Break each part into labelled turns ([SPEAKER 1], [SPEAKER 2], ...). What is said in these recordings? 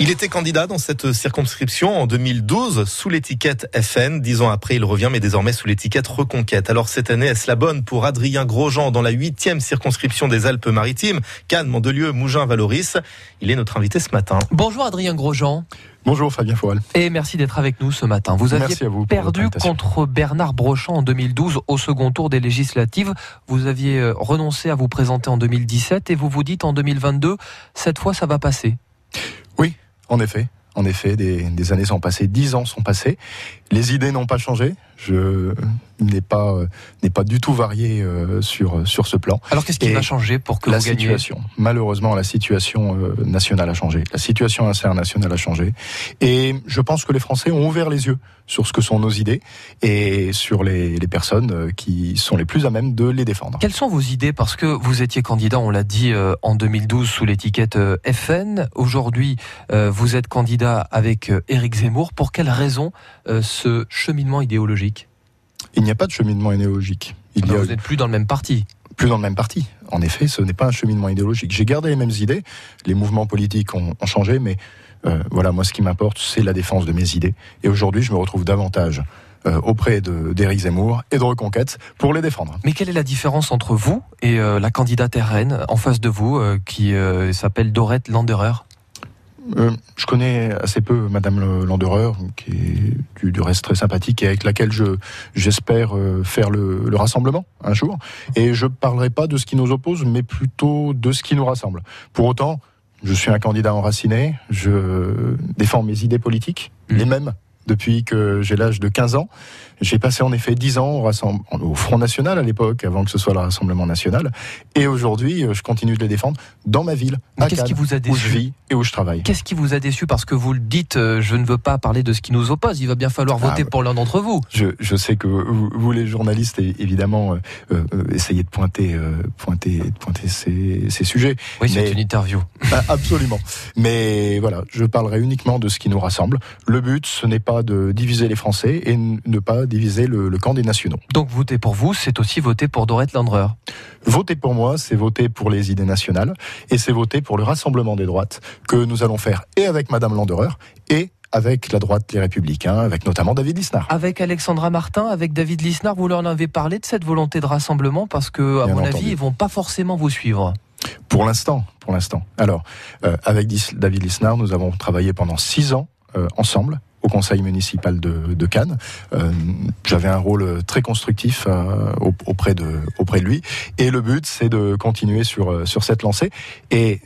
[SPEAKER 1] Il était candidat dans cette circonscription en 2012 sous l'étiquette FN. Dix ans après, il revient, mais désormais sous l'étiquette Reconquête. Alors cette année, est-ce la bonne pour Adrien Grosjean dans la huitième circonscription des Alpes-Maritimes? Cannes, Mandelieu, Mougins, Valoris. Il est notre invité ce matin.
[SPEAKER 2] Bonjour Adrien Grosjean.
[SPEAKER 3] Bonjour Fabien Foal.
[SPEAKER 2] Et merci d'être avec nous ce matin. Vous aviez perdu contre Bernard Brochant en 2012 au second tour des législatives. Vous aviez euh, renoncé à vous présenter en 2017 et vous vous dites en 2022, cette fois ça va passer.
[SPEAKER 3] En effet, en effet, des, années sont passées, dix ans sont passés. Les idées n'ont pas changé. Je n'ai pas euh, n'est pas du tout varié euh, sur sur ce plan.
[SPEAKER 2] Alors qu'est-ce qui va changer pour que
[SPEAKER 3] la
[SPEAKER 2] vous
[SPEAKER 3] situation Malheureusement, la situation euh, nationale a changé. La situation internationale a changé. Et je pense que les Français ont ouvert les yeux sur ce que sont nos idées et sur les, les personnes qui sont les plus à même de les défendre.
[SPEAKER 2] Quelles sont vos idées? Parce que vous étiez candidat, on l'a dit, en 2012 sous l'étiquette FN. Aujourd'hui, vous êtes candidat avec Éric Zemmour. Pour quelles raisons ce cheminement idéologique?
[SPEAKER 3] Il n'y a pas de cheminement idéologique.
[SPEAKER 2] Il y a... Vous n'êtes plus dans le même parti
[SPEAKER 3] plus dans le même parti. En effet, ce n'est pas un cheminement idéologique. J'ai gardé les mêmes idées. Les mouvements politiques ont, changé, mais euh, voilà, moi, ce qui m'importe, c'est la défense de mes idées. Et aujourd'hui, je me retrouve davantage euh, auprès d'Éric Zemmour et de Reconquête pour les défendre.
[SPEAKER 2] Mais quelle est la différence entre vous et euh, la candidate RN en face de vous, qui s'appelle Dorette Landerer?
[SPEAKER 3] Euh, je connais assez peu Madame Landerer, qui est du, reste très sympathique et avec laquelle je j'espère euh, faire le, le, rassemblement un jour. Et je parlerai pas de ce qui nous oppose, mais plutôt de ce qui nous rassemble. Pour autant, je suis un candidat enraciné, je défends mes idées politiques, mmh. les mêmes depuis que j'ai l'âge de 15 ans. J'ai passé en effet 10 ans au, Front National à l'époque, avant que ce soit le Rassemblement National. Et aujourd'hui, euh, je continue de les défendre dans ma ville, à Cannes, qui vous a déçu où je vis et où je travaille.
[SPEAKER 2] Qu'est-ce qui vous a déçu? Parce que vous le dites, euh, je ne veux pas parler de ce qui nous oppose. Il va bien falloir voter ah, pour l'un d'entre vous.
[SPEAKER 3] Je, je, sais que vous, les journalistes, évidemment, euh, essayez de pointer, pointer, pointer ces, ces sujets.
[SPEAKER 2] Oui, c'est une interview.
[SPEAKER 3] Bah, absolument. Mais voilà, je parlerai uniquement de ce qui nous rassemble. Le but, ce n'est pas de diviser les Français et ne pas diviser le, camp des nationaux.
[SPEAKER 2] Donc voter pour vous, c'est aussi voter pour Dorette Landrer
[SPEAKER 3] Voter pour moi, c'est voter pour les idées nationales et c'est voter pour le rassemblement des droites que nous allons faire et avec Madame Landerer et avec la droite Les Républicains, avec notamment David Lisnard.
[SPEAKER 2] Avec Alexandra Martin, avec David Lisnard, vous leur en avez parlé de cette volonté de rassemblement parce que, à mon avis, ils vont pas forcément vous suivre.
[SPEAKER 3] Pour l'instant, pour l'instant. Alors, euh, avec David Lisnard, nous avons travaillé pendant six ans euh, ensemble au conseil municipal de, Cannes. Euh, j'avais un rôle très constructif euh, auprès, de, auprès de lui. Et le but, c'est de continuer sur, euh, sur cette lancée. Et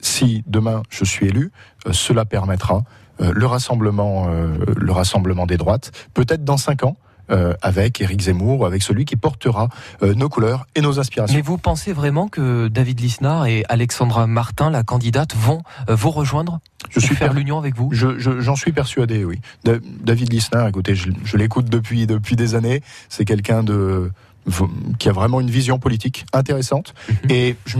[SPEAKER 3] si demain je suis élu, cela permettra le rassemblement, le rassemblement des droites, peut-être dans cinq ans. Euh, avec Éric Zemmour, avec celui qui portera euh, nos couleurs et nos aspirations.
[SPEAKER 2] Mais vous pensez vraiment que David Lisnard et Alexandra Martin, la candidate, vont euh, vous rejoindre je suis faire l'union avec vous?
[SPEAKER 3] J'en suis persuadé, oui. David Lisnard, écoutez, je, l'écoute depuis, depuis des années. C'est quelqu'un de qui a vraiment une vision politique intéressante. Mhm. Et je,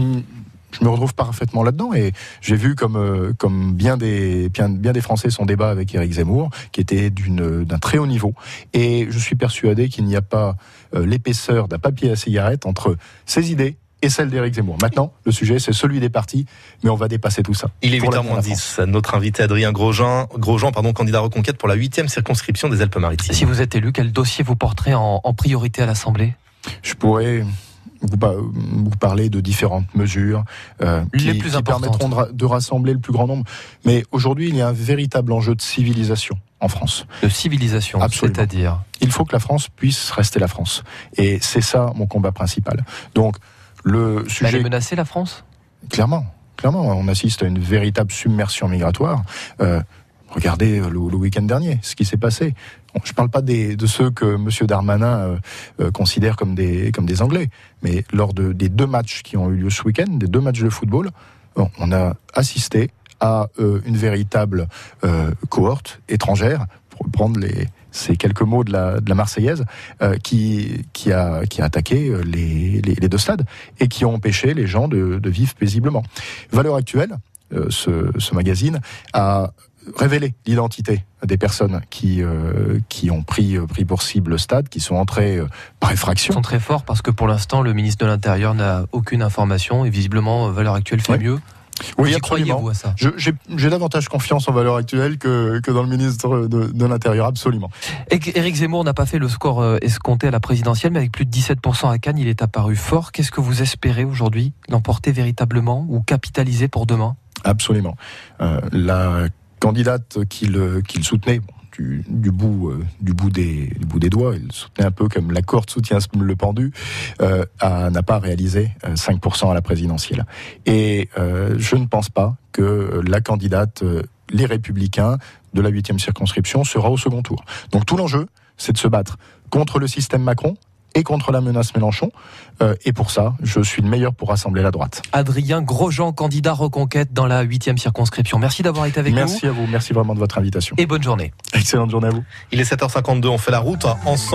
[SPEAKER 3] je me retrouve parfaitement là-dedans et j'ai vu comme euh, comme bien des bien, bien, des Français son débat avec Éric Zemmour qui était d'une d'un très haut niveau et je suis persuadé qu'il n'y a pas euh, l'épaisseur d'un papier à cigarette entre ses idées et celles d'Éric Zemmour. Maintenant, le sujet, c'est celui des partis, mais on va dépasser tout ça.
[SPEAKER 1] Il est 8h10. Notre invité Adrien Grosjean, Grosjean pardon, candidat reconquête pour la huitième circonscription des Alpes-Maritimes.
[SPEAKER 2] Si vous êtes élu, quel dossier vous porterez en, en priorité à l'Assemblée?
[SPEAKER 3] Je pourrais vous, parlez de différentes mesures
[SPEAKER 2] euh, qui,
[SPEAKER 3] permettront de, rassembler le plus grand nombre. Mais aujourd'hui, il y a un véritable enjeu de civilisation en France.
[SPEAKER 2] De civilisation, c'est-à-dire
[SPEAKER 3] Il faut que la France puisse rester la France. Et c'est ça mon combat principal. Donc, le sujet...
[SPEAKER 2] Elle est menacée, la France?
[SPEAKER 3] Clairement. Clairement, on assiste à une véritable submersion migratoire. Euh, Regardez euh, le, week-end dernier, ce qui s'est passé. je ne parle pas de ceux que M. Darmanin euh, euh, considère comme des, Anglais, mais lors de, des deux matchs qui ont eu lieu ce week-end, des deux matchs de football, on a assisté à une véritable cohorte étrangère, pour prendre les, ces quelques mots de la, Marseillaise, qui, a, attaqué les, deux stades et qui ont empêché les gens de, vivre paisiblement. Valeur actuelle, ce magazine a révéler l'identité des personnes qui euh, qui ont pris euh, pris pour cible le stade, qui sont entrés euh, par effraction.
[SPEAKER 2] Ils sont très forts parce que pour l'instant le ministre de l'Intérieur n'a aucune information et visiblement valeur actuelle fait mieux.
[SPEAKER 3] Oui, absolument. À ça? J'ai davantage confiance en valeur actuelle que, que dans le ministre de, de l'Intérieur, absolument.
[SPEAKER 2] Éric Zemmour n'a pas fait le score escompté à la présidentielle, mais avec plus de 17% à Cannes, il est apparu fort. Qu'est-ce que vous espérez aujourd'hui? L'emporter véritablement ou capitaliser pour demain?
[SPEAKER 3] Absolument. Euh, la candidate qu'il soutenait, du, du, bout euh, du bout des doigts, il soutenait un peu comme la corde soutient le pendu, euh, n'a pas réalisé 5% euh, à la présidentielle. Et je ne pense pas que la candidate les Républicains de la huitième circonscription sera au second tour. Donc tout l'enjeu, c'est de se battre contre le système Macron et contre la menace Mélenchon. Euh, et pour ça, je suis le meilleur pour rassembler la droite.
[SPEAKER 2] Adrien Grosjean, candidat reconquête dans la huitième circonscription. Merci d'avoir été avec
[SPEAKER 3] nous. Merci à vous, merci vraiment de votre invitation.
[SPEAKER 2] Et bonne journée.
[SPEAKER 3] Excellente journée à vous.
[SPEAKER 1] Il est 7h52, on fait la route ensemble.